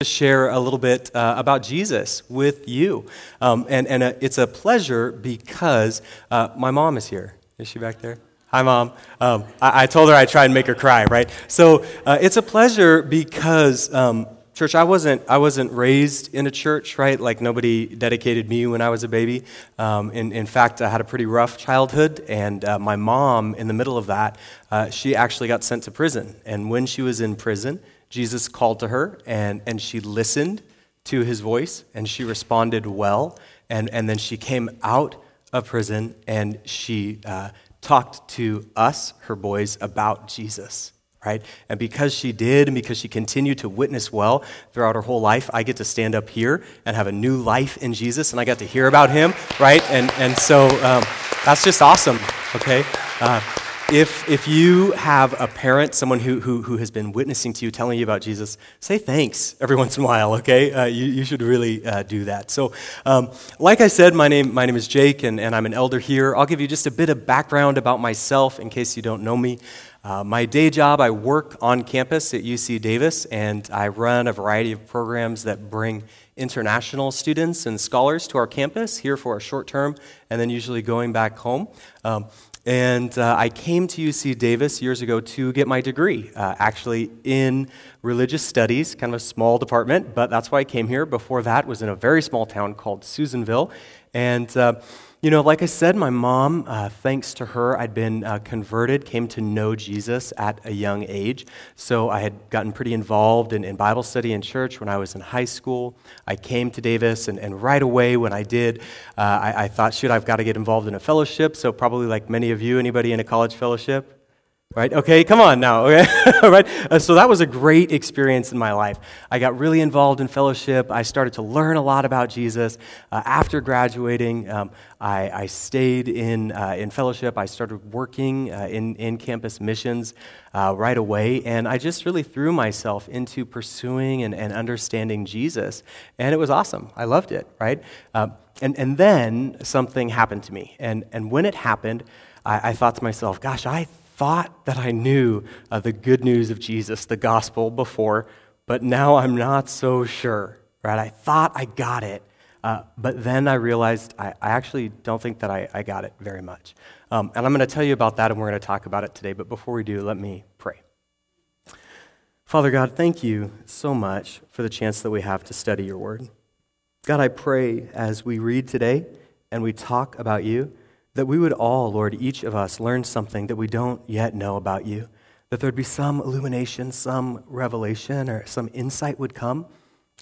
to share a little bit uh, about Jesus with you. Um, and and uh, it's a pleasure because uh, my mom is here. Is she back there? Hi, Mom. Um, I, I, told her I'd try and make her cry, right? So uh, it's a pleasure because, um, church, I wasn't, I wasn't raised in a church, right? Like nobody dedicated me when I was a baby. Um, in, in fact, I had a pretty rough childhood, and uh, my mom, in the middle of that, she actually got sent to prison. And when she was in prison, Jesus called to her and, and she listened to his voice and she responded well. And, and then she came out of prison and she uh, talked to us, her boys, about Jesus, right? And because she did and because she continued to witness well throughout her whole life, I get to stand up here and have a new life in Jesus and I got to hear about him, right? And, and so um, that's just awesome, okay? Uh, if, if you have a parent, someone who, who, who has been witnessing to you, telling you about Jesus, say thanks every once in a while, okay? Uh, you, you should really uh, do that. So, um, like I said, my name, my name is Jake, and, and I'm an elder here. I'll give you just a bit of background about myself in case you don't know me. Uh, my day job, I work on campus at UC Davis, and I run a variety of programs that bring international students and scholars to our campus here for a short term, and then usually going back home. Um, and uh, I came to UC Davis years ago to get my degree, uh, actually in religious studies, kind of a small department, but that's why I came here. Before that was in a very small town called Susanville. And uh, you know, like I said, my mom, uh, thanks to her, I'd been uh, converted, came to know Jesus at a young age. So I had gotten pretty involved in, in Bible study in church when I was in high school. I came to Davis, and, and right away when I did, uh, I, I thought, shoot, I've got to get involved in a fellowship. So, probably like many of you, anybody in a college fellowship? Right? Okay, come on now, okay? right? Uh, so that was a great experience in my life. I got really involved in fellowship. I started to learn a lot about Jesus. Uh, after graduating, um, I, I, stayed in, uh, in fellowship. I started working uh, in, in campus missions uh, right away, and I just really threw myself into pursuing and, and understanding Jesus. And it was awesome. I loved it, right? Uh, and, and then something happened to me. And, and when it happened, I, I thought to myself, gosh, I thought that I knew uh, the good news of Jesus, the gospel, before, but now I'm not so sure, right? I thought I got it, uh, but then I realized I, I, actually don't think that I, I got it very much. Um, and I'm going to tell you about that, and we're going to talk about it today. But before we do, let me pray. Father God, thank you so much for the chance that we have to study your word. God, I pray as we read today and we talk about you that we would all, Lord, each of us, learn something that we don't yet know about you. That there'd be some illumination, some revelation, or some insight would come.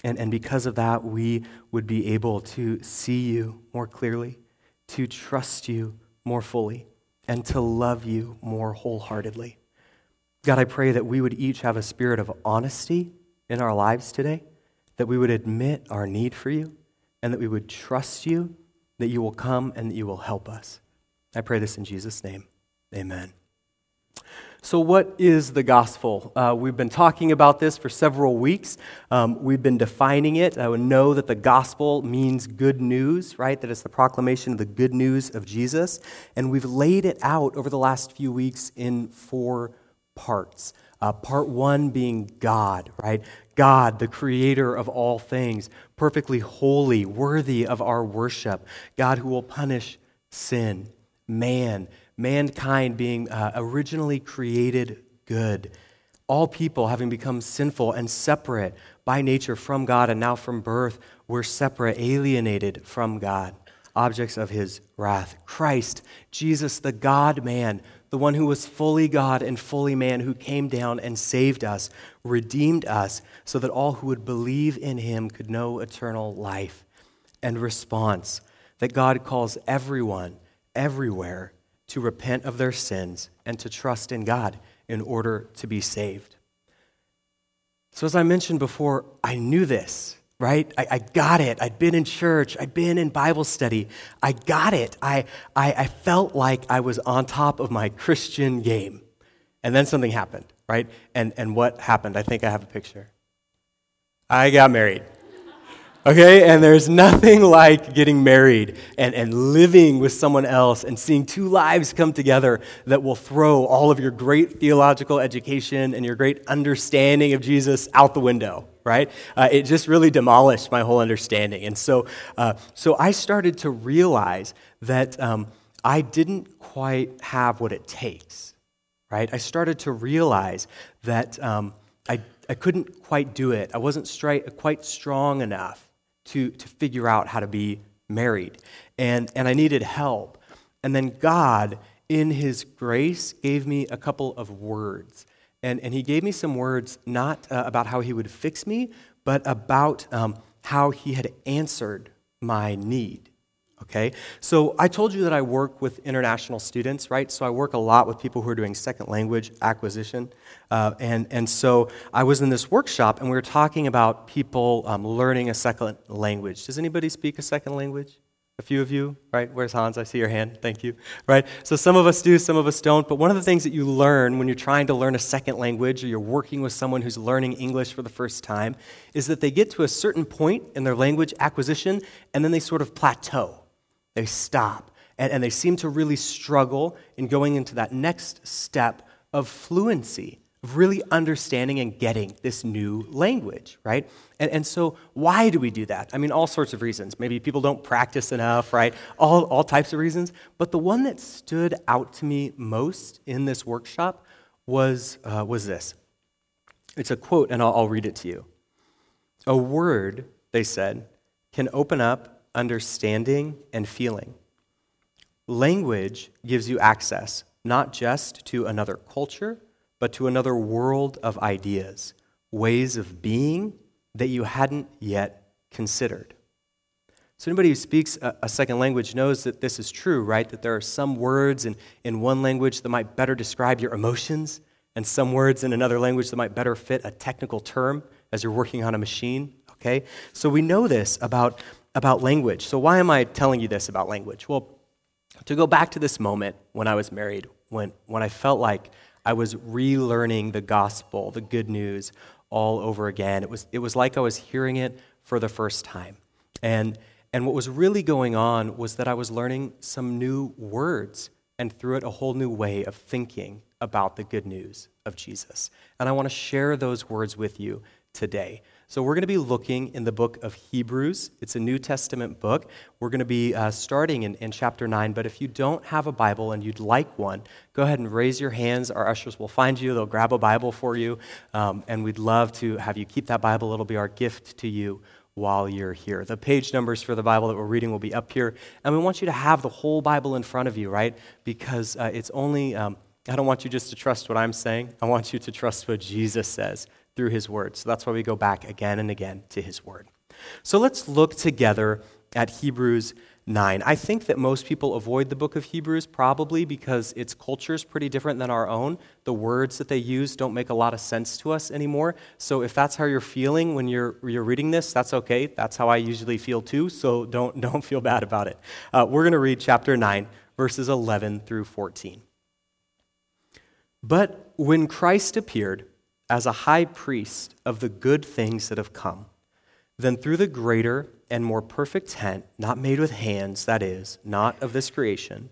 And, and because of that, we would be able to see you more clearly, to trust you more fully, and to love you more wholeheartedly. God, I pray that we would each have a spirit of honesty in our lives today, that we would admit our need for you, and that we would trust you, that you will come and that you will help us. I pray this in Jesus' name. Amen. So, what is the gospel? Uh, we've been talking about this for several weeks. Um, we've been defining it. I would know that the gospel means good news, right? That it's the proclamation of the good news of Jesus. And we've laid it out over the last few weeks in four parts. Uh, part one being God, right? God, the creator of all things, perfectly holy, worthy of our worship. God who will punish sin man, mankind being uh, originally created good, all people having become sinful and separate by nature from God, and now from birth, we're separate, alienated from God, objects of his wrath. Christ, Jesus, the God man, the one who was fully God and fully man, who came down and saved us, redeemed us, so that all who would believe in him could know eternal life. And response that God calls everyone everywhere to repent of their sins and to trust in God in order to be saved. So, as I mentioned before, I knew this, right? I, I, got it. I'd been in church, I'd been in Bible study. I got it. I, I, I felt like I was on top of my Christian game. And then something happened, right? And, and what happened? I think I have a picture. I got married. Okay, and there's nothing like getting married and, and living with someone else and seeing two lives come together that will throw all of your great theological education and your great understanding of Jesus out the window, right? Uh, it just really demolished my whole understanding. And so, uh, so I started to realize that um, I didn't quite have what it takes, right? I started to realize that um, I, I couldn't quite do it. I wasn't straight, quite strong enough to, to figure out how to be married. And, and I needed help. And then God, in His grace, gave me a couple of words. And, and He gave me some words not uh, about how He would fix me, but about um, how He had answered my need. Okay? So I told you that I work with international students, right? So I work a lot with people who are doing second language acquisition. Uh, and, and so I was in this workshop and we were talking about people um, learning a second language. Does anybody speak a second language? A few of you, right? Where's Hans? I see your hand. Thank you. Right? So some of us do, some of us don't. But one of the things that you learn when you're trying to learn a second language or you're working with someone who's learning English for the first time is that they get to a certain point in their language acquisition and then they sort of plateau. They stop. And, and they seem to really struggle in going into that next step of fluency of really understanding and getting this new language, right? And, and so, why do we do that? I mean, all sorts of reasons. Maybe people don't practice enough, right? All, all types of reasons. But the one that stood out to me most in this workshop was, uh, was this. It's a quote, and I'll, I'll read it to you. A word, they said, can open up understanding and feeling. Language gives you access not just to another culture but to another world of ideas, ways of being that you hadn't yet considered. So, anybody who speaks a, second language knows that this is true, right? That there are some words in, in one language that might better describe your emotions, and some words in another language that might better fit a technical term as you're working on a machine, okay? So, we know this about, about language. So, why am I telling you this about language? Well, to go back to this moment when I was married, when, when I felt like I was relearning the gospel, the good news, all over again. It was, it was like I was hearing it for the first time. And, and what was really going on was that I was learning some new words and through it a whole new way of thinking about the good news of Jesus. And I want to share those words with you today. So, we're going to be looking in the book of Hebrews. It's a New Testament book. We're going to be uh, starting in, in chapter 9. But if you don't have a Bible and you'd like one, go ahead and raise your hands. Our ushers will find you, they'll grab a Bible for you. Um, and we'd love to have you keep that Bible. It'll be our gift to you while you're here. The page numbers for the Bible that we're reading will be up here. And we want you to have the whole Bible in front of you, right? Because uh, it's only. Um, I don't want you just to trust what I'm saying. I want you to trust what Jesus says through his word. So that's why we go back again and again to his word. So let's look together at Hebrews 9. I think that most people avoid the book of Hebrews probably because its culture is pretty different than our own. The words that they use don't make a lot of sense to us anymore. So if that's how you're feeling when you're, you're reading this, that's okay. That's how I usually feel too, so don't, don't feel bad about it. Uh, we're going to read chapter 9, verses 11 through 14. But when Christ appeared, as a high priest of the good things that have come, then through the greater and more perfect tent, not made with hands, that is, not of this creation,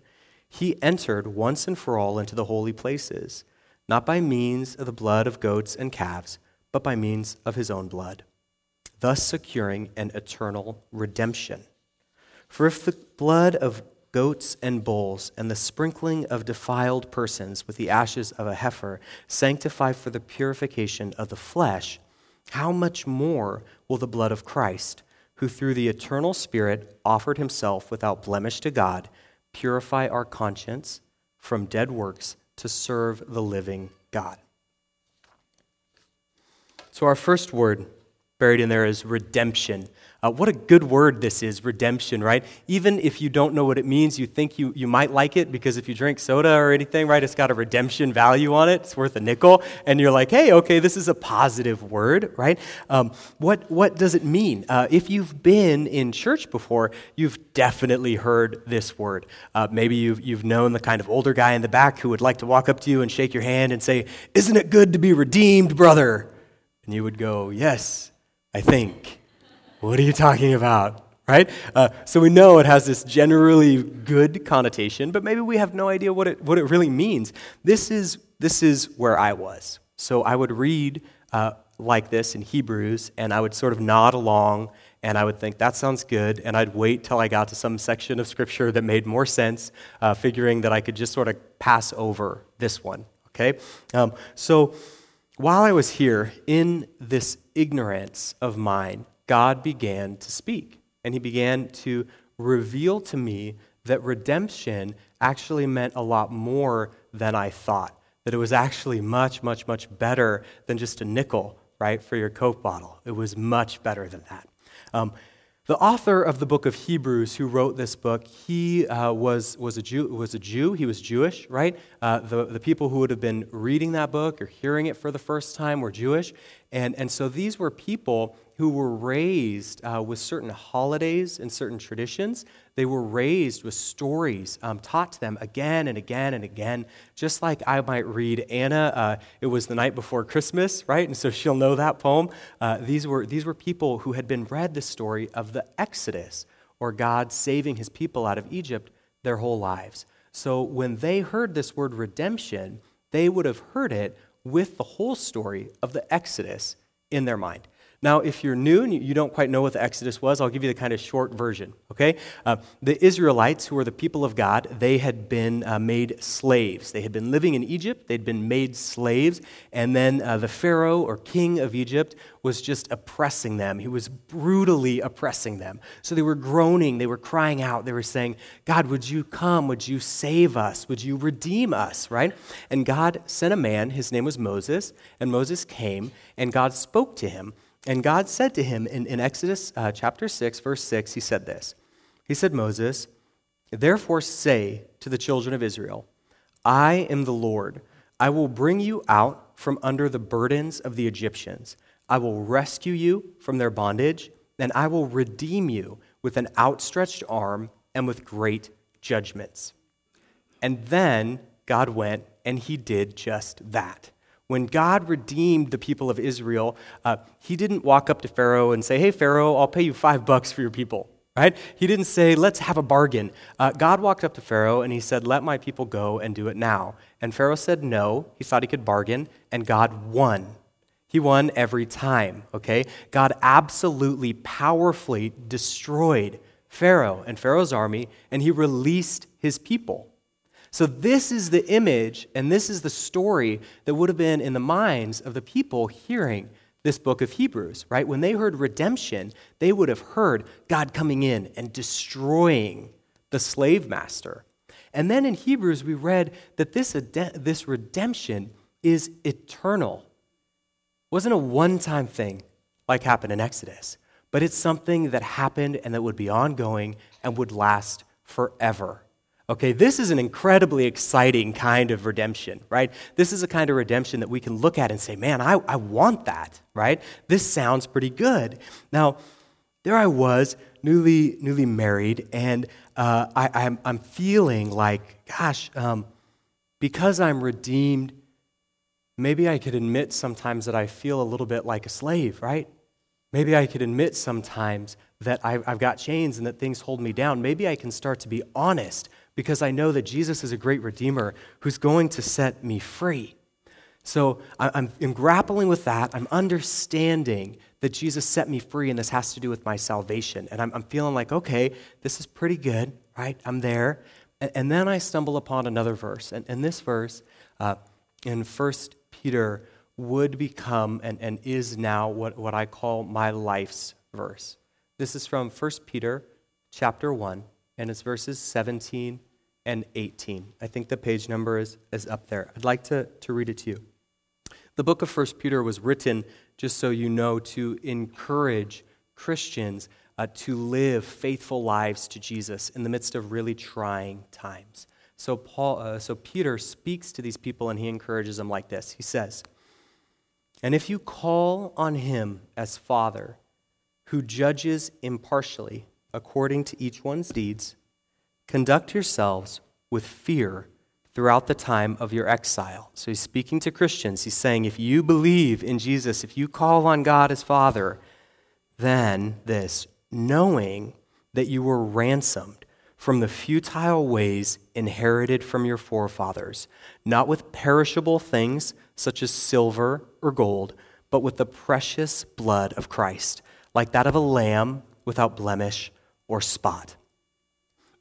he entered once and for all into the holy places, not by means of the blood of goats and calves, but by means of his own blood, thus securing an eternal redemption. For if the blood of goats and bulls, and the sprinkling of defiled persons with the ashes of a heifer sanctify for the purification of the flesh, how much more will the blood of Christ, who through the eternal Spirit offered himself without blemish to God, purify our conscience from dead works to serve the living God? So, our first word buried in there is redemption. Uh, what a good word this is, redemption, right? Even if you don't know what it means, you think you, you might like it because if you drink soda or anything, right, it's got a redemption value on it. It's worth a nickel. And you're like, hey, okay, this is a positive word, right? Um, what, what does it mean? Uh, if you've been in church before, you've definitely heard this word. Uh, maybe you've, you've known the kind of older guy in the back who would like to walk up to you and shake your hand and say, Isn't it good to be redeemed, brother? And you would go, Yes, I think. What are you talking about? Right? Uh, so we know it has this generally good connotation, but maybe we have no idea what it, what it really means. This is, this is where I was. So I would read uh, like this in Hebrews, and I would sort of nod along, and I would think, that sounds good, and I'd wait till I got to some section of Scripture that made more sense, uh, figuring that I could just sort of pass over this one, okay? Um, so while I was here, in this ignorance of mine, God began to speak, and He began to reveal to me that redemption actually meant a lot more than I thought. That it was actually much, much, much better than just a nickel, right, for your Coke bottle. It was much better than that. Um, the author of the book of Hebrews, who wrote this book, he uh, was, was, a Jew, was a Jew. He was Jewish, right? Uh, the, the people who would have been reading that book or hearing it for the first time were Jewish. And, and so these were people who were raised uh, with certain holidays and certain traditions. They were raised with stories um, taught to them again and again and again, just like I might read Anna. Uh, it was the night before Christmas, right? And so she'll know that poem. Uh, these, were, these were people who had been read the story of the Exodus, or God saving his people out of Egypt their whole lives. So when they heard this word redemption, they would have heard it with the whole story of the Exodus in their mind. Now, if you're new and you don't quite know what the Exodus was, I'll give you the kind of short version, okay? Uh, the Israelites, who were the people of God, they had been uh, made slaves. They had been living in Egypt, they'd been made slaves, and then uh, the Pharaoh or king of Egypt was just oppressing them. He was brutally oppressing them. So they were groaning, they were crying out, they were saying, God, would you come? Would you save us? Would you redeem us, right? And God sent a man, his name was Moses, and Moses came, and God spoke to him. And God said to him in, in Exodus uh, chapter 6, verse 6, he said this. He said, Moses, therefore say to the children of Israel, I am the Lord. I will bring you out from under the burdens of the Egyptians. I will rescue you from their bondage, and I will redeem you with an outstretched arm and with great judgments. And then God went and he did just that. When God redeemed the people of Israel, uh, he didn't walk up to Pharaoh and say, Hey, Pharaoh, I'll pay you five bucks for your people, right? He didn't say, Let's have a bargain. Uh, God walked up to Pharaoh and he said, Let my people go and do it now. And Pharaoh said no. He thought he could bargain, and God won. He won every time, okay? God absolutely, powerfully destroyed Pharaoh and Pharaoh's army, and he released his people. So, this is the image and this is the story that would have been in the minds of the people hearing this book of Hebrews, right? When they heard redemption, they would have heard God coming in and destroying the slave master. And then in Hebrews, we read that this, this redemption is eternal. It wasn't a one time thing like happened in Exodus, but it's something that happened and that would be ongoing and would last forever. Okay, this is an incredibly exciting kind of redemption, right? This is a kind of redemption that we can look at and say, man, I, I want that, right? This sounds pretty good. Now, there I was, newly, newly married, and uh, I, am I'm, I'm feeling like, gosh, um, because I'm redeemed, maybe I could admit sometimes that I feel a little bit like a slave, right? Maybe I could admit sometimes that I've, I've got chains and that things hold me down. Maybe I can start to be honest because I know that Jesus is a great Redeemer who's going to set me free. So I'm, I'm, grappling with that. I'm understanding that Jesus set me free, and this has to do with my salvation. And I'm, I'm feeling like, okay, this is pretty good, right? I'm there. And, and then I stumble upon another verse. And, and this verse uh, in 1 Peter would become and, and is now what, what I call my life's verse. This is from 1 Peter chapter 1, and it's verses 17 and 18. I think the page number is, is up there. I'd like to, to read it to you. The book of 1 Peter was written, just so you know, to encourage Christians uh, to live faithful lives to Jesus in the midst of really trying times. So, Paul, uh, so Peter speaks to these people and he encourages them like this. He says, And if you call on him as Father, who judges impartially according to each one's deeds, Conduct yourselves with fear throughout the time of your exile. So he's speaking to Christians. He's saying, if you believe in Jesus, if you call on God as Father, then this, knowing that you were ransomed from the futile ways inherited from your forefathers, not with perishable things such as silver or gold, but with the precious blood of Christ, like that of a lamb without blemish or spot.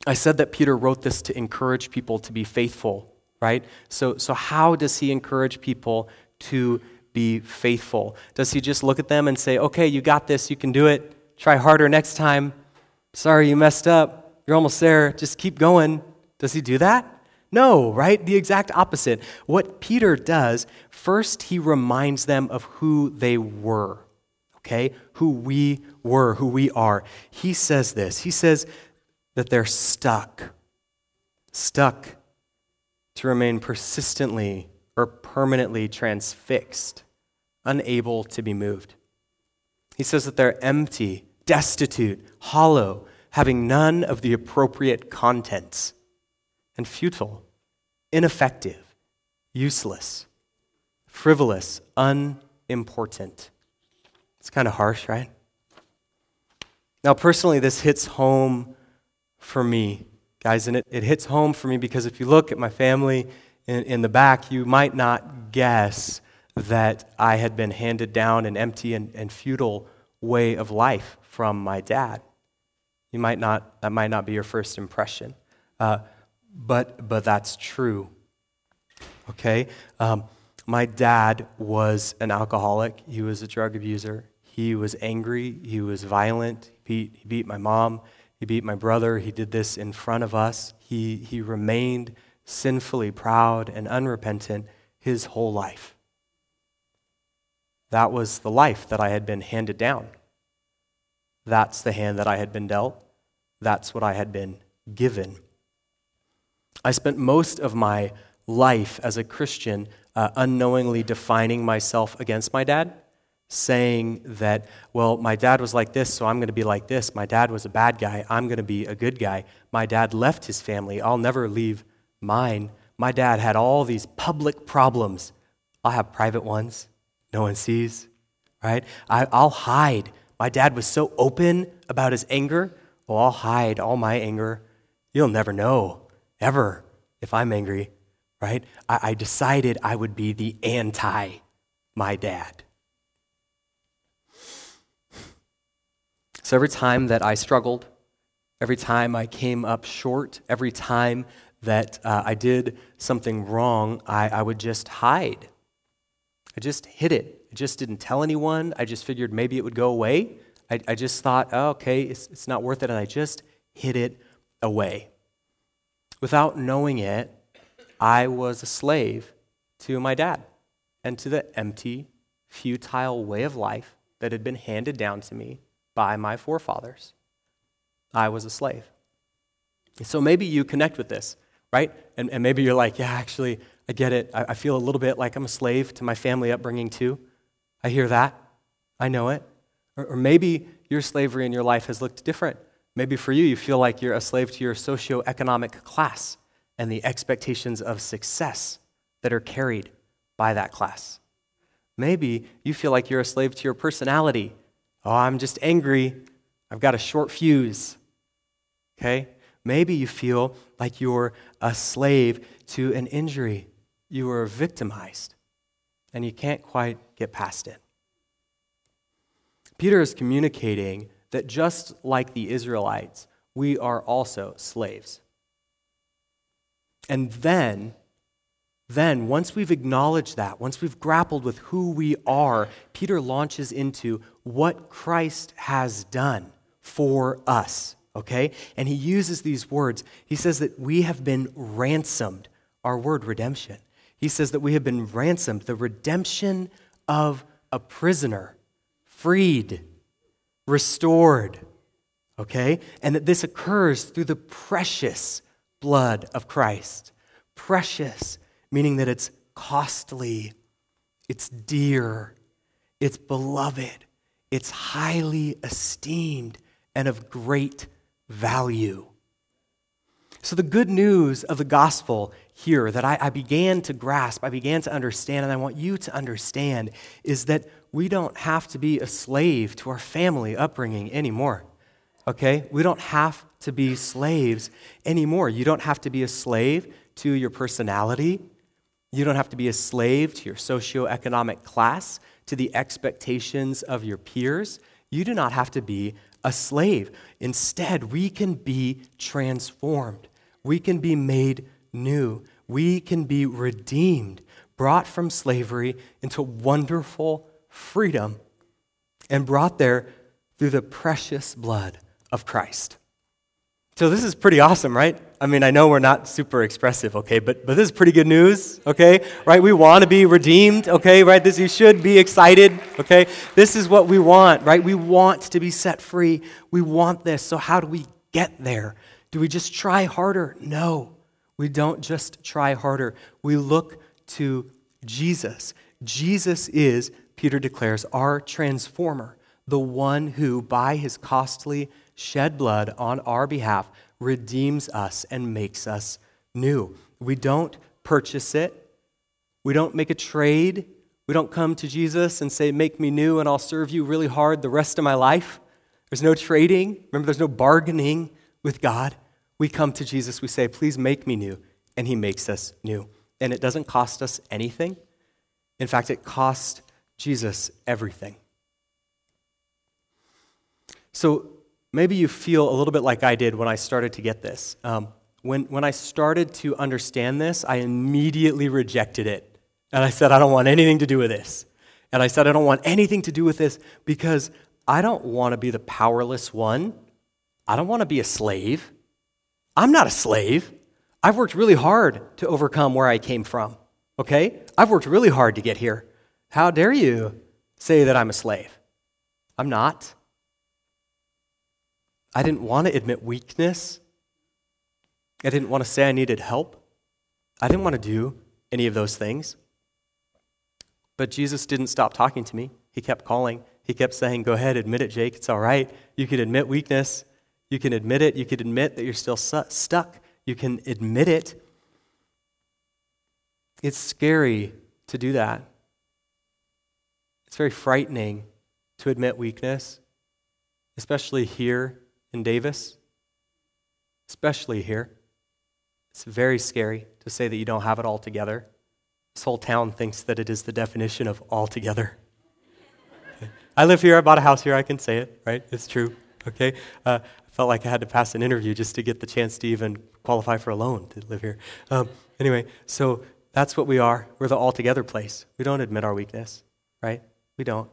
I said that Peter wrote this to encourage people to be faithful, right? So, so how does he encourage people to be faithful? Does he just look at them and say, okay, you got this, you can do it, try harder next time? Sorry, you messed up, you're almost there, just keep going. Does he do that? No, right? The exact opposite. What Peter does, first, he reminds them of who they were, okay? Who we were, who we are. He says this. He says that they're stuck, stuck to remain persistently or permanently transfixed, unable to be moved. He says that they're empty, destitute, hollow, having none of the appropriate contents and futile, ineffective, useless, frivolous, unimportant. It's kind of harsh, right? Now, personally, this hits home for me, guys, and it, it hits home for me because if you look at my family in, in the back, you might not guess that I had been handed down an empty and, and futile way of life from my dad. You might not, that might not be your first impression. Uh, but, but that's true. Okay? Um, my dad was an alcoholic, he was a drug abuser. He was angry, he was violent, he beat, he beat my mom, he beat my brother. He did this in front of us. He, he remained sinfully proud and unrepentant his whole life. That was the life that I had been handed down. That's the hand that I had been dealt. That's what I had been given. I spent most of my life as a Christian uh, unknowingly defining myself against my dad, saying that, well, my dad was like this, so I'm going to be like this. My dad was a bad guy, I'm going to be a good guy. My dad left his family, I'll never leave mine. My dad had all these public problems. I'll have private ones, no one sees, right? I, will hide. My dad was so open about his anger. Well, I'll hide all my anger. You'll never know ever if I'm angry, right? I, I decided I would be the anti my dad. So every time that I struggled, every time I came up short, every time that uh, I did something wrong, I, I would just hide. I just hid it. I just didn't tell anyone. I just figured maybe it would go away. I, I just thought, oh, okay, it's, it's not worth it. And I just hid it away. Without knowing it, I was a slave to my dad and to the empty, futile way of life that had been handed down to me by my forefathers. I was a slave. So maybe you connect with this, right? And, and maybe you're like, yeah, actually, I get it. I, I feel a little bit like I'm a slave to my family upbringing too. I hear that. I know it. Or, or maybe your slavery in your life has looked different. Maybe for you, you feel like you're a slave to your socioeconomic class and the expectations of success that are carried by that class. Maybe you feel like you're a slave to your personality. Oh, I'm just angry. I've got a short fuse. Okay? Maybe you feel like you're a slave to an injury. You were victimized and you can't quite get past it. Peter is communicating that just like the Israelites, we are also slaves. And then, then, once we've acknowledged that, once we've grappled with who we are, Peter launches into what Christ has done for us, okay? And he uses these words. He says that we have been ransomed, our word redemption. He says that we have been ransomed, the redemption of a prisoner, freed restored. Okay? And that this occurs through the precious blood of Christ. Precious, meaning that it's costly, it's dear, it's beloved, it's highly esteemed, and of great value. So, the good news of the gospel here that I, I, began to grasp, I began to understand, and I want you to understand is that we don't have to be a slave to our family upbringing anymore. Okay? We don't have to be slaves anymore. You don't have to be a slave to your personality. You don't have to be a slave to your socioeconomic class, to the expectations of your peers. You do not have to be a slave. Instead, we can be transformed. We can be made new. We can be redeemed, brought from slavery into wonderful freedom, and brought there through the precious blood of Christ. So this is pretty awesome, right? I mean, I know we're not super expressive, okay, but, but this is pretty good news, okay? Right? We want to be redeemed, okay? Right? This you should be excited, okay? This is what we want, right? We want to be set free. We want this. So how do we get there? Do we just try harder? No. We don't just try harder. We look to Jesus. Jesus is, Peter declares, our transformer, the one who by his costly shed blood on our behalf, redeems us and makes us new. We don't purchase it, we don't make a trade. We don't come to Jesus and say, Make me new and I'll serve you really hard the rest of my life. There's no trading. Remember, there's no bargaining with God. We come to Jesus, we say, Please make me new. And He makes us new. And it doesn't cost us anything. In fact, it cost Jesus everything. So maybe you feel a little bit like I did when I started to get this. Um, when, when I started to understand this, I immediately rejected it. And I said, I don't want anything to do with this. And I said, I don't want anything to do with this because I don't want to be the powerless one. I don't want to be a slave. I'm not a slave. I've worked really hard to overcome where I came from. Okay? I've worked really hard to get here. How dare you say that I'm a slave? I'm not. I didn't want to admit weakness. I didn't want to say I needed help. I didn't want to do any of those things. But Jesus didn't stop talking to me. He kept calling. He kept saying, Go ahead, admit it, Jake. It's all right. You can admit weakness. You can admit it. You can admit that you're still stuck. You can admit it. It's scary to do that. It's very frightening to admit weakness, especially here in Davis, especially here. It's very scary to say that you don't have it all together. This whole town thinks that it is the definition of all together. I live here, I bought a house here, I can say it, right? It's true, okay? Uh, I felt like I had to pass an interview just to get the chance to even qualify for a loan to live here. Um, anyway, so that's what we are. We're the all together place. We don't admit our weakness, right? We don't.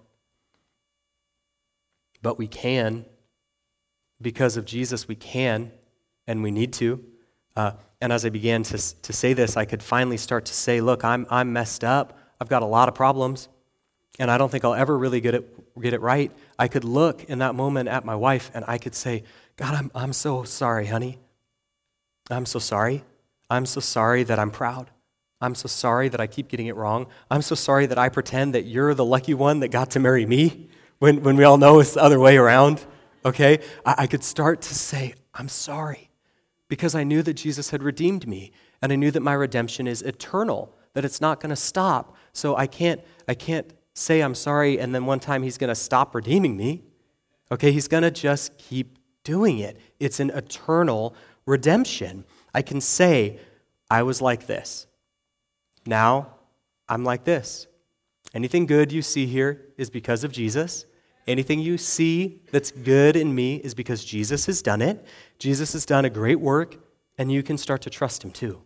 But we can because of Jesus, we can and we need to. Uh, and as I began to, to say this, I could finally start to say, look, I'm, I'm messed up. I've got a lot of problems, and I don't think I'll ever really get it, get it right. I could look in that moment at my wife and I could say, God, I'm, I'm so sorry, honey. I'm so sorry. I'm so sorry that I'm proud. I'm so sorry that I keep getting it wrong. I'm so sorry that I pretend that you're the lucky one that got to marry me when, when we all know it's the other way around okay? I, I could start to say, I'm sorry, because I knew that Jesus had redeemed me, and I knew that my redemption is eternal, that it's not going to stop. So I can't, I can't say I'm sorry, and then one time he's going to stop redeeming me. Okay, he's going to just keep doing it. It's an eternal redemption. I can say, I was like this. Now I'm like this. Anything good you see here is because of Jesus. Anything you see that's good in me is because Jesus has done it. Jesus has done a great work, and you can start to trust him too.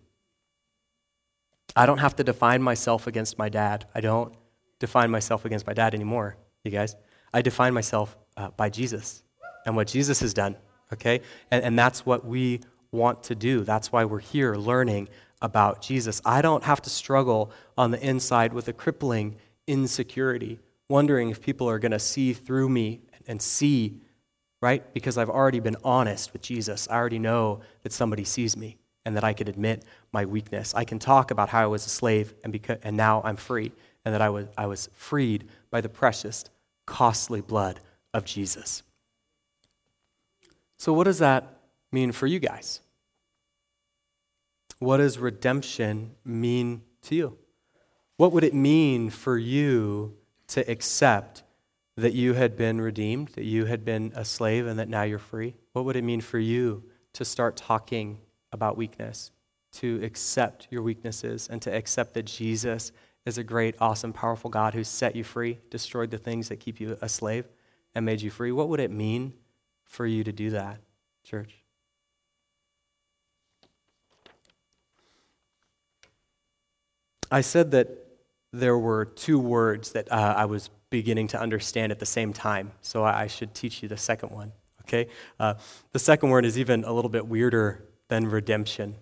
I don't have to define myself against my dad. I don't define myself against my dad anymore, you guys. I define myself uh, by Jesus and what Jesus has done, okay? And, and that's what we want to do. That's why we're here learning about Jesus. I don't have to struggle on the inside with a crippling insecurity wondering if people are going to see through me and see, right? Because I've already been honest with Jesus. I already know that somebody sees me and that I can admit my weakness. I can talk about how I was a slave and, because, and now I'm free and that I was, I was freed by the precious, costly blood of Jesus. So, what does that mean for you guys? What does redemption mean to you? What would it mean for you to accept that you had been redeemed, that you had been a slave, and that now you're free? What would it mean for you to start talking about weakness? to accept your weaknesses and to accept that Jesus is a great, awesome, powerful God who set you free, destroyed the things that keep you a slave, and made you free? What would it mean for you to do that, church? I said that there were two words that uh, I was beginning to understand at the same time, so I should teach you the second one, okay? Uh, the second word is even a little bit weirder than redemption.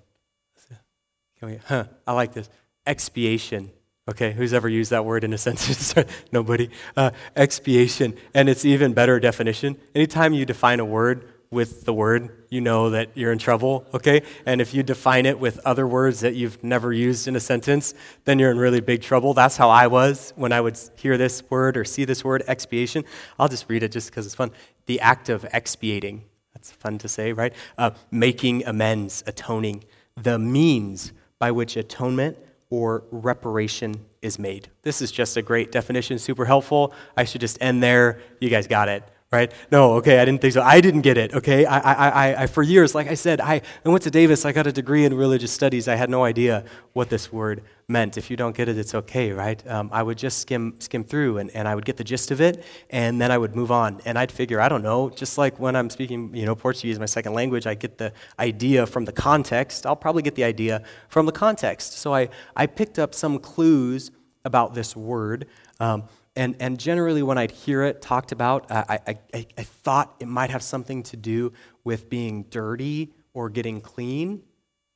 Can We, huh, I like this. Expiation. Okay, who's ever used that word in a sentence? Nobody. Uh, expiation. And it's even better definition. Anytime you define a word with the word, you know that you're in trouble, okay? And if you define it with other words that you've never used in a sentence, then you're in really big trouble. That's how I was when I would hear this word or see this word, expiation. I'll just read it just because it's fun. The act of expiating. That's fun to say, right? Uh, making amends, atoning. The means by which atonement or reparation is made. This is just a great definition, super helpful. I should just end there. You guys got it right? No, okay, I didn't think so. I didn't get it, okay? I, I, I, I, for years, like I said, I, I went to Davis, I got a degree in religious studies. I had no idea what this word meant. If you don't get it, it's okay, right? Um, I would just skim, skim through and, and I would get the gist of it, and then I would move on. And I'd figure, I don't know, just like when I'm speaking, you know, Portuguese, my second language, I get the idea from the context. I'll probably get the idea from the context. So I, I picked up some clues about this word. Um, and, and generally, when I'd hear it talked about, I, I, I, thought it might have something to do with being dirty or getting clean,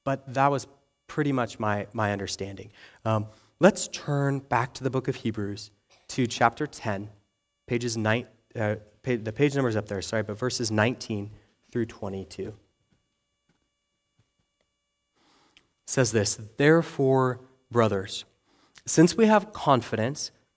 but that was pretty much my, my understanding. Um, let's turn back to the book of Hebrews to chapter 10, pages nine, uh, page, the page number's up there, sorry, but verses 19 through 22. It says this Therefore, brothers, since we have confidence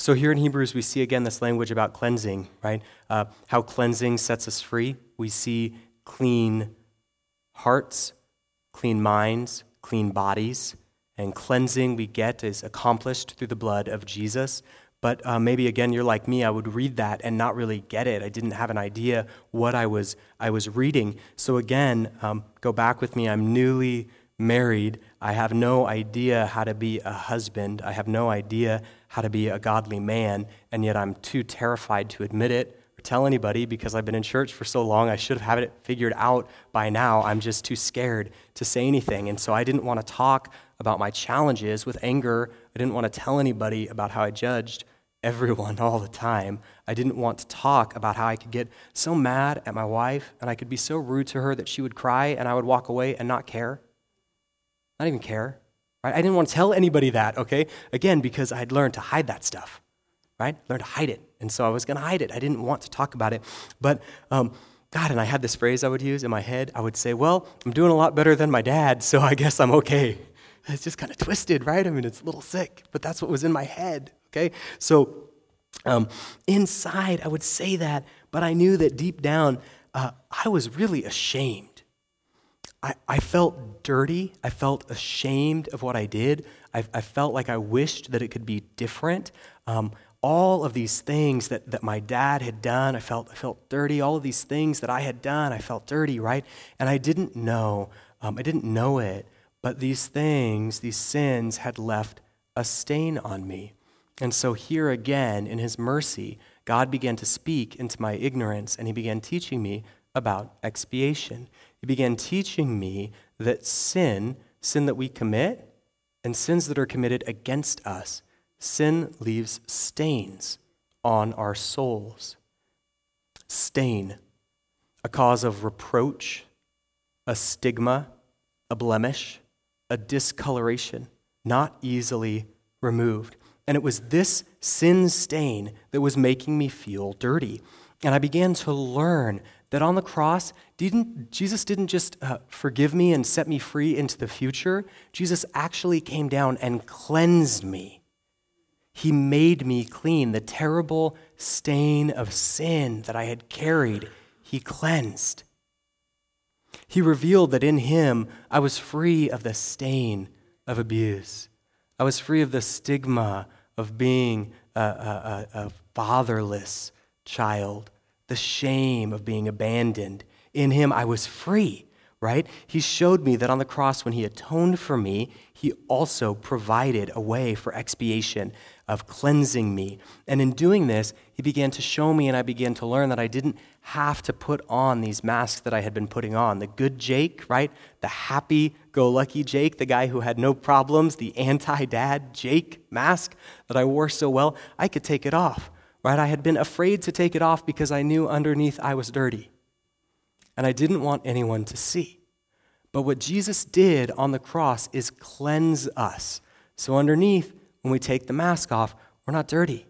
So here in Hebrews, we see again this language about cleansing, right? Uh, how cleansing sets us free. We see clean hearts, clean minds, clean bodies. And cleansing we get is accomplished through the blood of Jesus. But uh, maybe again, you're like me. I would read that and not really get it. I didn't have an idea what I was I was reading. So again, um, go back with me. I'm newly married. I have no idea how to be a husband. I have no idea how to be a godly man, and yet I'm too terrified to admit it or tell anybody because I've been in church for so long. I should have had it figured out by now. I'm just too scared to say anything. And so I didn't want to talk about my challenges with anger. I didn't want to tell anybody about how I judged everyone all the time. I didn't want to talk about how I could get so mad at my wife and I could be so rude to her that she would cry and I would walk away and not care. Not even care. Right? I didn't want to tell anybody that, okay? Again, because I'd learned to hide that stuff, right? Learned to hide it. And so I was going to hide it. I didn't want to talk about it. But, um, God, and I had this phrase I would use in my head. I would say, well, I'm doing a lot better than my dad, so I guess I'm okay. It's just kind of twisted, right? I mean, it's a little sick, but that's what was in my head, okay? So um, inside, I would say that, but I knew that deep down, uh, I was really ashamed I, I felt dirty. I felt ashamed of what I did. I, I felt like I wished that it could be different. Um, all of these things that, that my dad had done, I felt, I felt dirty. All of these things that I had done, I felt dirty, right? And I didn't know, um, I didn't know it, but these things, these sins had left a stain on me. And so here again, in his mercy, God began to speak into my ignorance and he began teaching me about expiation. He began teaching me that sin, sin that we commit, and sins that are committed against us, sin leaves stains on our souls. Stain, a cause of reproach, a stigma, a blemish, a discoloration, not easily removed. And it was this sin stain that was making me feel dirty. And I began to learn that on the cross, didn't, Jesus didn't just uh, forgive me and set me free into the future. Jesus actually came down and cleansed me. He made me clean. The terrible stain of sin that I had carried, He cleansed. He revealed that in Him I was free of the stain of abuse. I was free of the stigma of being a, a, a fatherless child the shame of being abandoned. In him, I was free, right? He showed me that on the cross, when he atoned for me, he also provided a way for expiation of cleansing me. And in doing this, he began to show me, and I began to learn that I didn't have to put on these masks that I had been putting on. The good Jake, right? The happy go lucky Jake, the guy who had no problems, the anti dad Jake mask that I wore so well, I could take it off right? I had been afraid to take it off because I knew underneath I was dirty. And I didn't want anyone to see. But what Jesus did on the cross is cleanse us. So underneath, when we take the mask off, we're not dirty.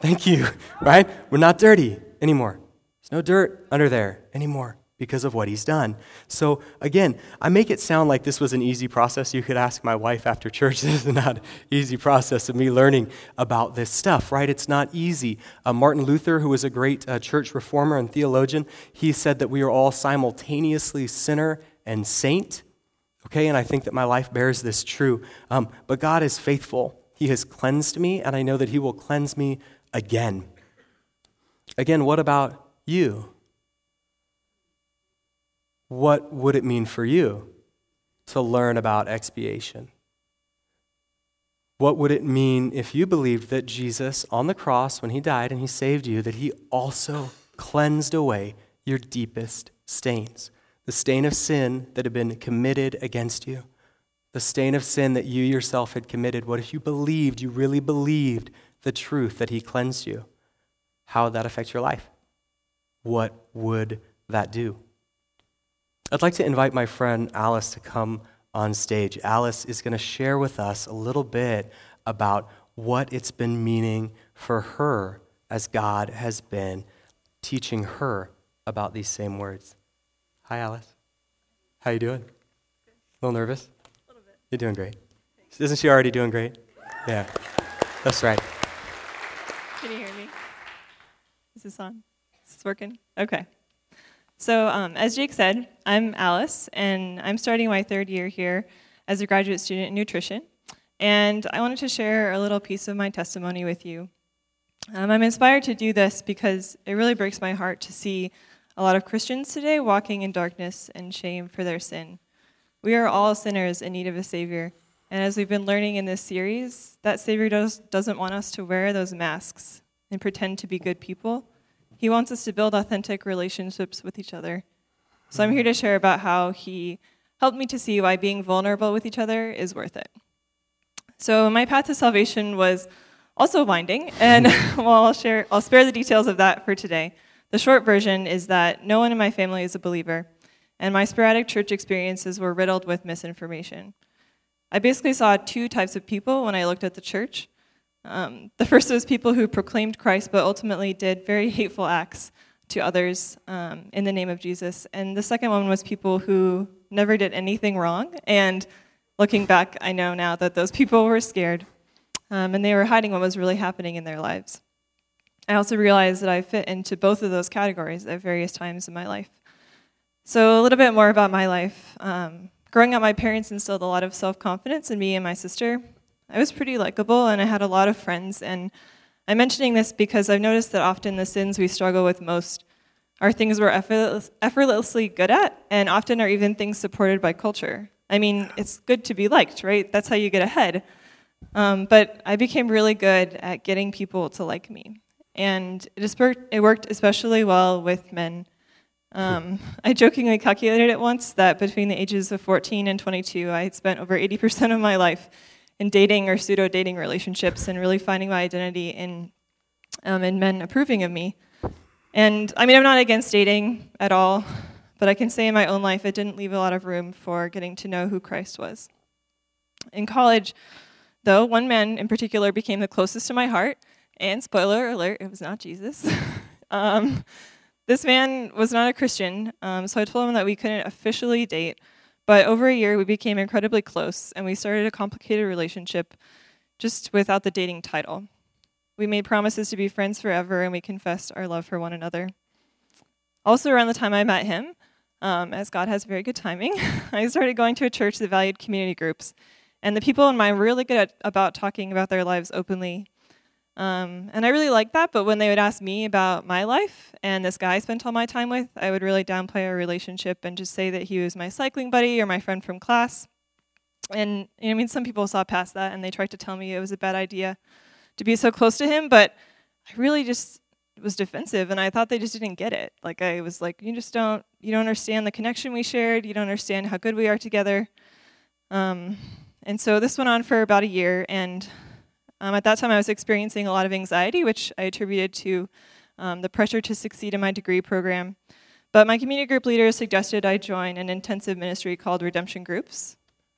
Thank you, right? We're not dirty anymore. There's no dirt under there anymore because of what he's done. So, again, I make it sound like this was an easy process. You could ask my wife after church. This is not an easy process of me learning about this stuff, right? It's not easy. Uh, Martin Luther, who was a great uh, church reformer and theologian, he said that we are all simultaneously sinner and saint. Okay, and I think that my life bears this true. Um, but God is faithful. He has cleansed me, and I know that He will cleanse me again. Again, what about you? What would it mean for you to learn about expiation? What would it mean if you believed that Jesus on the cross, when he died and he saved you, that he also cleansed away your deepest stains? The stain of sin that had been committed against you, the stain of sin that you yourself had committed. What if you believed, you really believed the truth that he cleansed you? How would that affect your life? What would that do? I'd like to invite my friend Alice to come on stage. Alice is going to share with us a little bit about what it's been meaning for her as God has been teaching her about these same words. Hi, Alice. How you doing? A little nervous? A little bit. You're doing great. Thanks. Isn't she already doing great? Yeah. That's right. Can you hear me? Is this on? Is this working? Okay. So, um, as Jake said, I'm Alice, and I'm starting my third year here as a graduate student in nutrition. And I wanted to share a little piece of my testimony with you. Um, I'm inspired to do this because it really breaks my heart to see a lot of Christians today walking in darkness and shame for their sin. We are all sinners in need of a Savior. And as we've been learning in this series, that Savior does, doesn't want us to wear those masks and pretend to be good people he wants us to build authentic relationships with each other. So I'm here to share about how he helped me to see why being vulnerable with each other is worth it. So my path to salvation was also winding, and well, I'll share. I'll spare the details of that for today. The short version is that no one in my family is a believer, and my sporadic church experiences were riddled with misinformation. I basically saw two types of people when I looked at the church. Um, the first was people who proclaimed Christ but ultimately did very hateful acts to others um, in the name of Jesus. And the second one was people who never did anything wrong. And looking back, I know now that those people were scared um, and they were hiding what was really happening in their lives. I also realized that I fit into both of those categories at various times in my life. So, a little bit more about my life. Um, growing up, my parents instilled a lot of self confidence in me and my sister. I was pretty likable and I had a lot of friends. And I'm mentioning this because I've noticed that often the sins we struggle with most are things we're effortlessly good at and often are even things supported by culture. I mean, it's good to be liked, right? That's how you get ahead. Um, but I became really good at getting people to like me. And it, worked, it worked especially well with men. Um, I jokingly calculated it once that between the ages of 14 and 22, I had spent over 80% of my life in dating or pseudo dating relationships and really finding my identity in um, in men approving of me. And I mean, I'm not against dating at all, but I can say in my own life it didn't leave a lot of room for getting to know who Christ was. In college, though, one man in particular became the closest to my heart, and spoiler alert, it was not Jesus. um, This man was not a Christian, um, so I told him that we couldn't officially date. But over a year, we became incredibly close, and we started a complicated relationship just without the dating title. We made promises to be friends forever, and we confessed our love for one another. Also, around the time I met him, um, as God has very good timing, I started going to a church that valued community groups. And the people in mine were really good at, about talking about their lives openly um, and I really liked that, but when they would ask me about my life and this guy I spent all my time with, I would really downplay our relationship and just say that he was my cycling buddy or my friend from class. And you know, I mean, some people saw past that and they tried to tell me it was a bad idea to be so close to him, but I really just was defensive and I thought they just didn't get it. Like I was like, you just don't, you don't understand the connection we shared. You don't understand how good we are together. Um, and so this went on for about a year and um, at that time, I was experiencing a lot of anxiety, which I attributed to um, the pressure to succeed in my degree program. But my community group leader suggested I join an intensive ministry called Redemption Groups.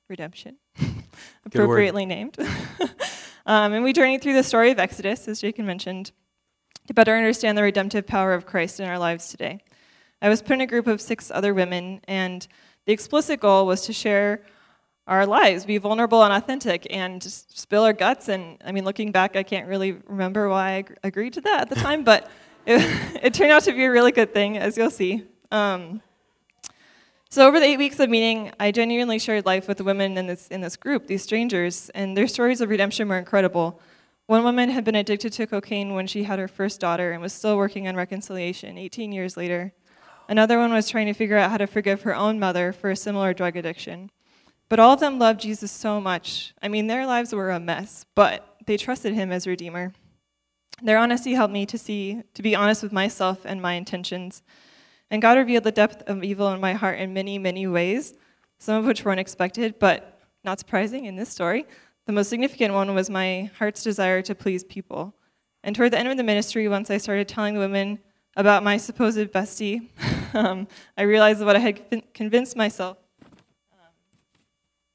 Redemption, appropriately named. um, and we journeyed through the story of Exodus, as Jacob mentioned, to better understand the redemptive power of Christ in our lives today. I was put in a group of six other women, and the explicit goal was to share our lives, be vulnerable and authentic, and just spill our guts. And I mean, looking back, I can't really remember why I agreed to that at the time, but it, it, turned out to be a really good thing, as you'll see. Um, so over the eight weeks of meeting, I genuinely shared life with the women in this in this group, these strangers, and their stories of redemption were incredible. One woman had been addicted to cocaine when she had her first daughter and was still working on reconciliation 18 years later. Another one was trying to figure out how to forgive her own mother for a similar drug addiction. But all of them loved Jesus so much. I mean, their lives were a mess, but they trusted him as Redeemer. Their honesty helped me to see, to be honest with myself and my intentions. And God revealed the depth of evil in my heart in many, many ways, some of which were unexpected, but not surprising in this story. The most significant one was my heart's desire to please people. And toward the end of the ministry, once I started telling the women about my supposed bestie, um, I realized what I had convinced myself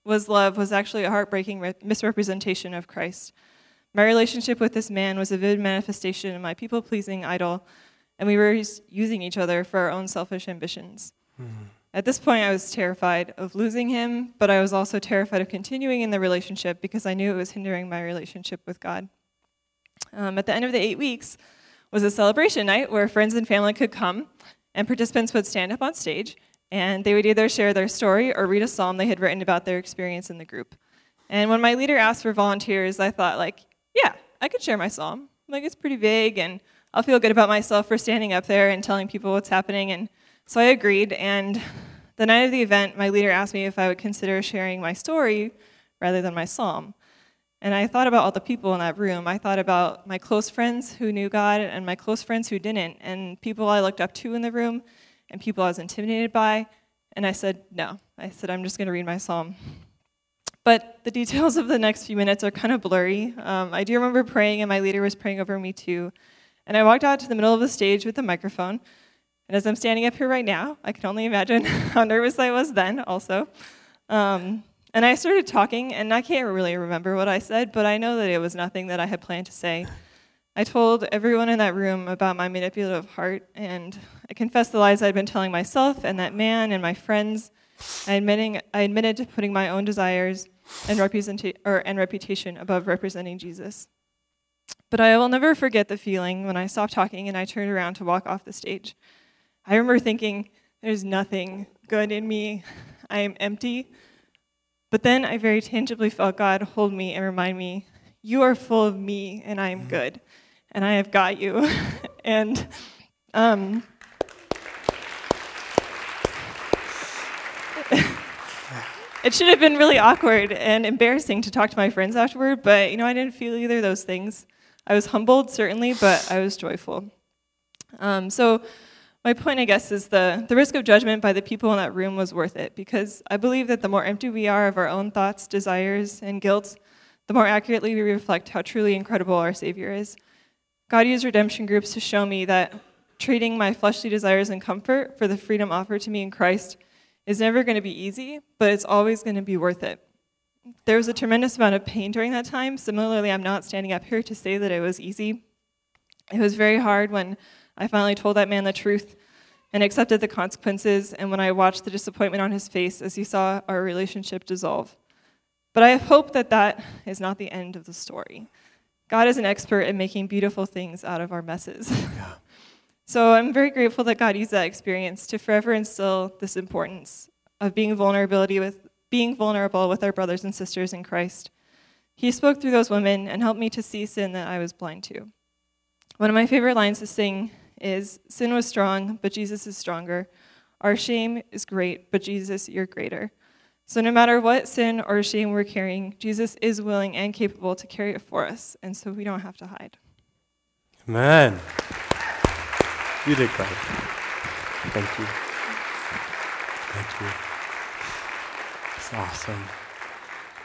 was love was actually a heartbreaking re- misrepresentation of Christ. My relationship with this man was a vivid manifestation of my people pleasing idol, and we were using each other for our own selfish ambitions. Mm-hmm. At this point, I was terrified of losing him, but I was also terrified of continuing in the relationship because I knew it was hindering my relationship with God. Um, at the end of the eight weeks was a celebration night where friends and family could come, and participants would stand up on stage and they would either share their story or read a psalm they had written about their experience in the group. And when my leader asked for volunteers, I thought, like, yeah, I could share my psalm. Like, it's pretty vague, and I'll feel good about myself for standing up there and telling people what's happening. And so I agreed. And the night of the event, my leader asked me if I would consider sharing my story rather than my psalm. And I thought about all the people in that room. I thought about my close friends who knew God and my close friends who didn't, and people I looked up to in the room and people I was intimidated by. And I said, no. I said, I'm just going to read my psalm. But the details of the next few minutes are kind of blurry. Um, I do remember praying, and my leader was praying over me too. And I walked out to the middle of the stage with the microphone. And as I'm standing up here right now, I can only imagine how nervous I was then, also. Um, and I started talking, and I can't really remember what I said, but I know that it was nothing that I had planned to say. I told everyone in that room about my manipulative heart, and I confessed the lies I'd been telling myself and that man and my friends. I, admitting, I admitted to putting my own desires and, representa- or, and reputation above representing Jesus. But I will never forget the feeling when I stopped talking and I turned around to walk off the stage. I remember thinking, there's nothing good in me. I am empty. But then I very tangibly felt God hold me and remind me, You are full of me and I am mm-hmm. good and I have got you. and um, it should have been really awkward and embarrassing to talk to my friends afterward, but you know, I didn't feel either of those things. I was humbled, certainly, but I was joyful. Um, so, my point, I guess, is the, the risk of judgment by the people in that room was worth it because I believe that the more empty we are of our own thoughts, desires, and guilt, the more accurately we reflect how truly incredible our Savior is. God used redemption groups to show me that trading my fleshly desires and comfort for the freedom offered to me in Christ is never going to be easy, but it's always going to be worth it. There was a tremendous amount of pain during that time. Similarly, I'm not standing up here to say that it was easy. It was very hard when I finally told that man the truth and accepted the consequences, and when I watched the disappointment on his face as he saw our relationship dissolve. But I have hope that that is not the end of the story. God is an expert at making beautiful things out of our messes. Yeah. so I'm very grateful that God used that experience to forever instill this importance of being vulnerability with being vulnerable with our brothers and sisters in Christ. He spoke through those women and helped me to see sin that I was blind to. One of my favorite lines to sing is Sin was strong, but Jesus is stronger. Our shame is great, but Jesus, you're greater. So, no matter what sin or shame we're carrying, Jesus is willing and capable to carry it for us, and so we don't have to hide. Amen. You did great. Thank you. Thank you. It's awesome.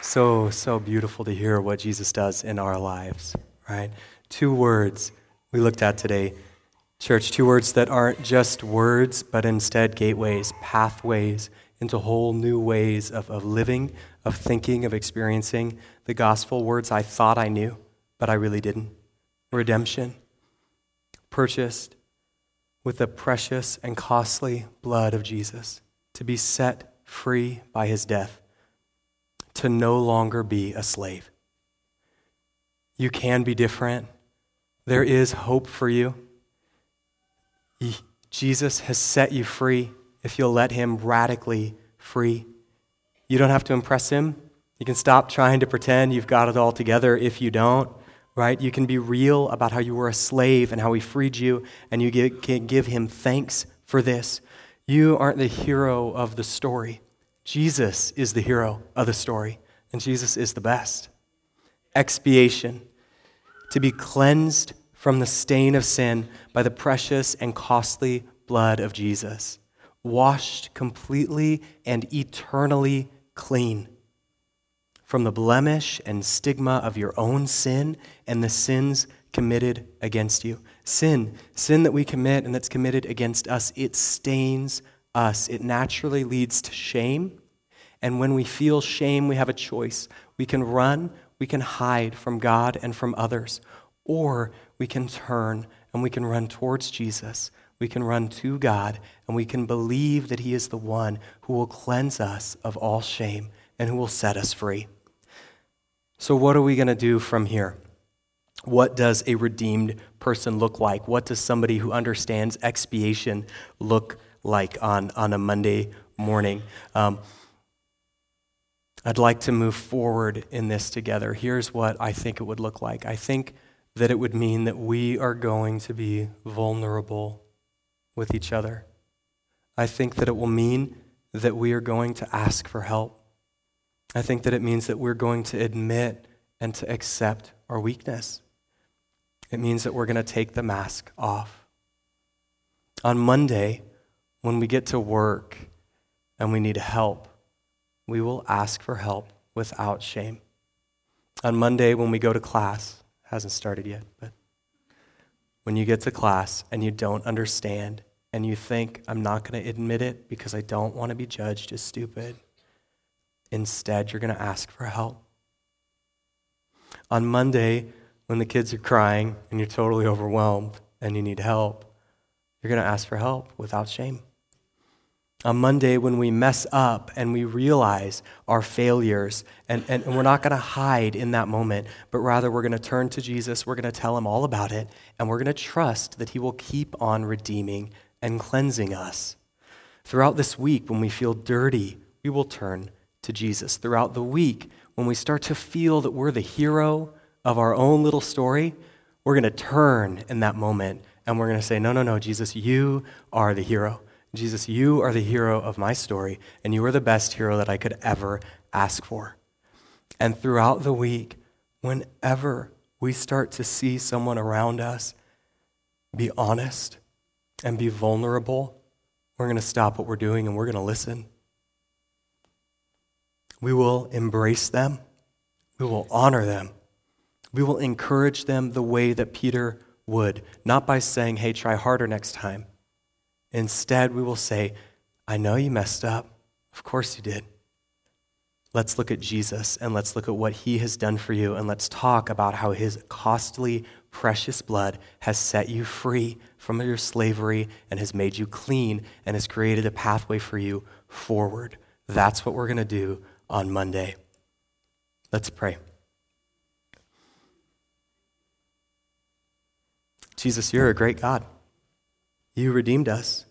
So, so beautiful to hear what Jesus does in our lives, right? Two words we looked at today. Church, two words that aren't just words, but instead gateways, pathways into whole new ways of, of living, of thinking, of experiencing the gospel. Words I thought I knew, but I really didn't. Redemption, purchased with the precious and costly blood of Jesus, to be set free by his death, to no longer be a slave. You can be different. There is hope for you. Jesus has set you free if you'll let Him radically free. You don't have to impress Him. You can stop trying to pretend you've got it all together if you don't, right? You can be real about how you were a slave and how He freed you, and you can give Him thanks for this. You aren't the hero of the story. Jesus is the hero of the story, and Jesus is the best. Expiation, to be cleansed from the stain of sin by the precious and costly blood of Jesus washed completely and eternally clean from the blemish and stigma of your own sin and the sins committed against you. Sin, sin that we commit and that's committed against us, it stains us. It naturally leads to shame. And when we feel shame, we have a choice. We can run, we can hide from God and from others, or we can turn and we can run towards Jesus we can run to God and we can believe that He is the one who will cleanse us of all shame and who will set us free. So, what are we going to do from here? What does a redeemed person look like? What does somebody who understands expiation look like on, on a Monday morning? Um, I'd like to move forward in this together. Here's what I think it would look like I think that it would mean that we are going to be vulnerable with each other. I think that it will mean that we are going to ask for help. I think that it means that we're going to admit and to accept our weakness. It means that we're going to take the mask off. On Monday, when we get to work and we need help, we will ask for help without shame. On Monday, when we go to class, hasn't started yet, but when you get to class and you don't understand and you think, I'm not going to admit it because I don't want to be judged as stupid, instead, you're going to ask for help. On Monday, when the kids are crying and you're totally overwhelmed and you need help, you're going to ask for help without shame. On Monday, when we mess up and we realize our failures, and, and, and we're not going to hide in that moment, but rather we're going to turn to Jesus, we're going to tell him all about it, and we're going to trust that he will keep on redeeming and cleansing us. Throughout this week, when we feel dirty, we will turn to Jesus. Throughout the week, when we start to feel that we're the hero of our own little story, we're going to turn in that moment and we're going to say, No, no, no, Jesus, you are the hero. Jesus, you are the hero of my story, and you are the best hero that I could ever ask for. And throughout the week, whenever we start to see someone around us be honest and be vulnerable, we're going to stop what we're doing and we're going to listen. We will embrace them. We will honor them. We will encourage them the way that Peter would, not by saying, hey, try harder next time. Instead, we will say, I know you messed up. Of course you did. let's look at Jesus and let's look at what he has done for you and let's talk about how his costly, precious blood has set you free from your slavery and has made you clean and has created a pathway for you forward. That's what we're going to do on Monday. Let's pray. Jesus, you're a great God. You redeemed us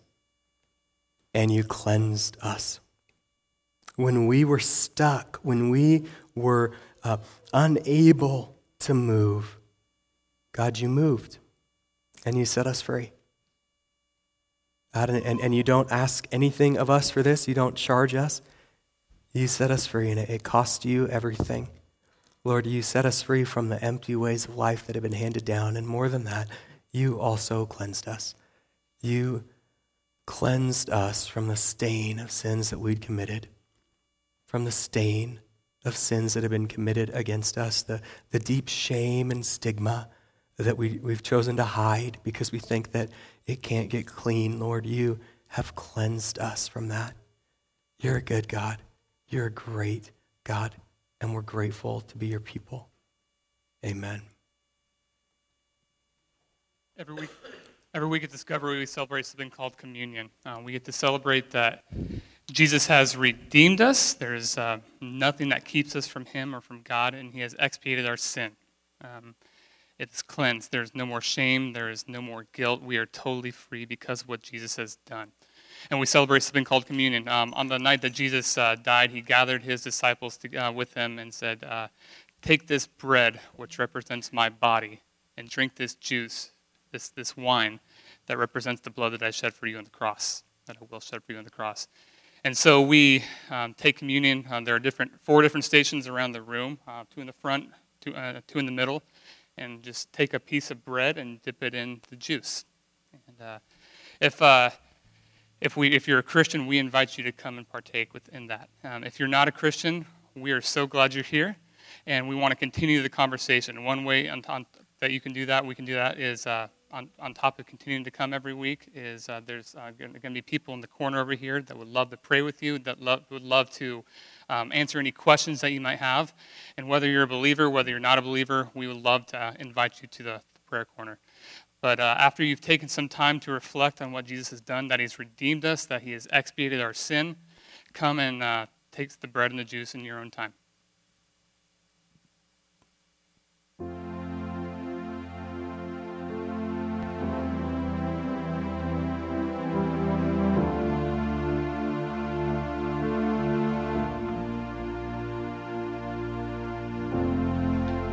and you cleansed us. When we were stuck, when we were uh, unable to move, God, you moved and you set us free. God, and, and, you don't ask anything of us for this, you don't charge us. You set us free, and it, it cost you everything. Lord, you set us free from the empty ways of life that have been handed down, and more than that, you also cleansed us. You cleansed us from the stain of sins that we'd committed, from the stain of sins that have been committed against us, the, the deep shame and stigma that we, we've chosen to hide because we think that it can't get clean. Lord, you have cleansed us from that. You're a good God. You're a great God, and we're grateful to be your people. Amen. Every week, every week at Discovery, we celebrate something called communion. Uh, we get to celebrate that Jesus has redeemed us. There's uh, nothing that keeps us from Him or from God, and He has expiated our sin. Um, it's cleansed. There's no more shame. There is no more guilt. We are totally free because of what Jesus has done. And we celebrate something called communion. Um, on the night that Jesus uh, died, he gathered his disciples to, uh, with him and said, uh, Take this bread, which represents my body, and drink this juice, this, this wine that represents the blood that I shed for you on the cross, that I will shed for you on the cross. And so we um, take communion. Um, there are different, four different stations around the room uh, two in the front, two, uh, two in the middle, and just take a piece of bread and dip it in the juice. And uh, if, uh, if, we, if you're a Christian, we invite you to come and partake within that. Um, if you're not a Christian, we are so glad you're here, and we want to continue the conversation. One way on, on, that you can do that, we can do that, is uh, on, on top of continuing to come every week, is uh, there's uh, going to be people in the corner over here that would love to pray with you, that would love to um, answer any questions that you might have. And whether you're a believer, whether you're not a believer, we would love to invite you to the, the prayer corner. But uh, after you've taken some time to reflect on what Jesus has done, that He's redeemed us, that He has expiated our sin, come and uh, take the bread and the juice in your own time.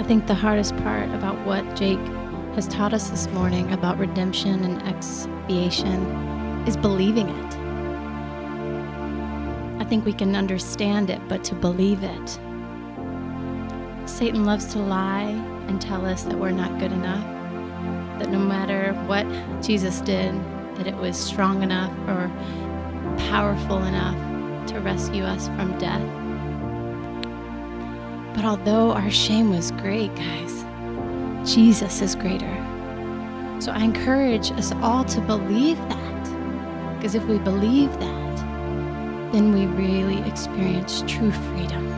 Think the hardest part about what Jake has taught us this morning about redemption and expiation is believing it. I think we can understand it, but to believe it. Satan loves to lie and tell us that we're not good enough, that no matter what Jesus did, that it was strong enough or powerful enough to rescue us from death. But although our shame was great, guys, Jesus is greater. So I encourage us all to believe that. Because if we believe that, then we really experience true freedom.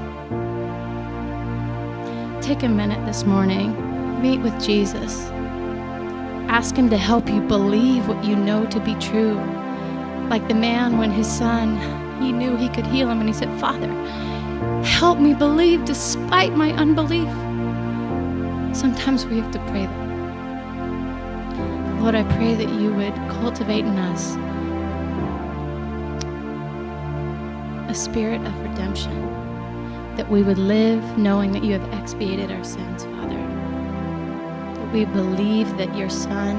Take a minute this morning, meet with Jesus. Ask Him to help you believe what you know to be true. Like the man when his son, he knew he could heal him, and he said, Father, Help me believe despite my unbelief. Sometimes we have to pray that. Lord, I pray that you would cultivate in us a spirit of redemption, that we would live knowing that you have expiated our sins, Father. That we believe that your Son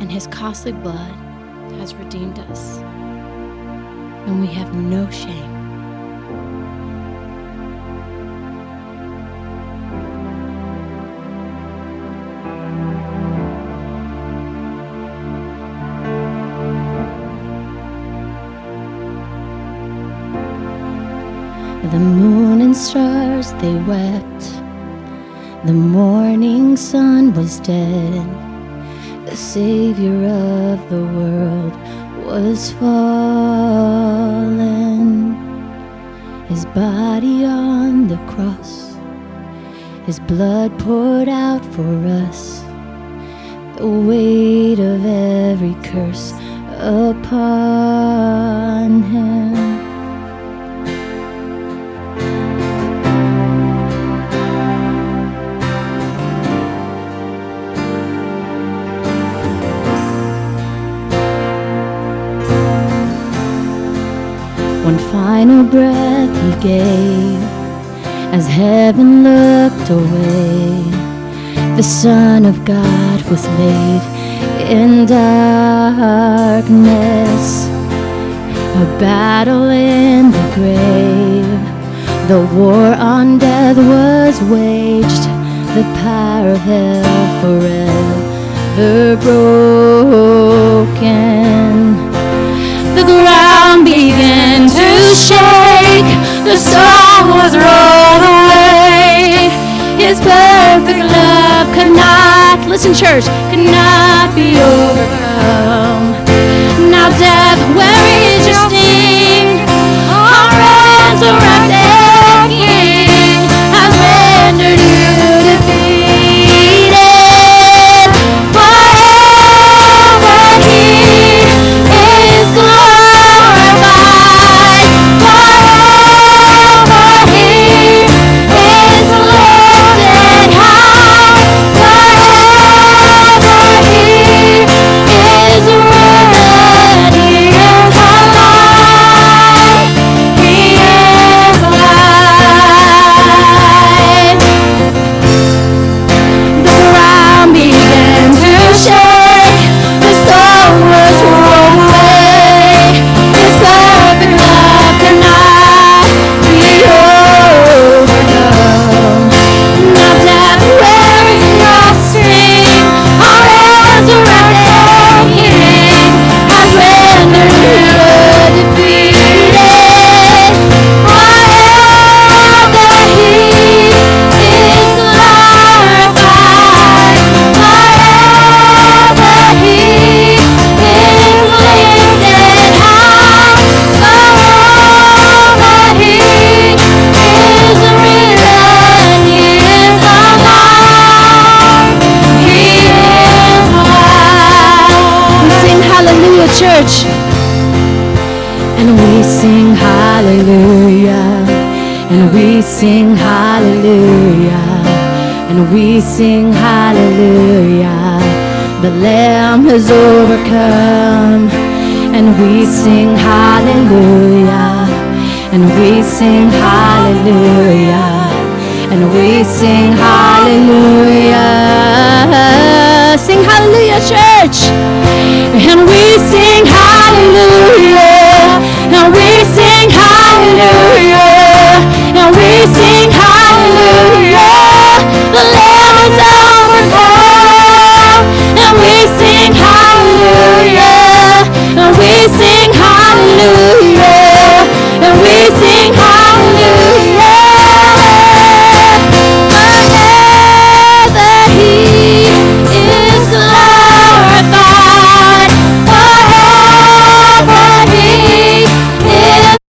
and his costly blood has redeemed us, and we have no shame. They wept. The morning sun was dead. The Savior of the world was fallen. His body on the cross, His blood poured out for us, the weight of every curse upon Him. One final breath he gave as heaven looked away. The Son of God was laid in darkness. A battle in the grave. The war on death was waged. The power of hell forever broken. The ground began to shake. The storm was rolled away. His perfect love could not, listen, church, could not be overcome. Now, death, where is your sting? Our resurrected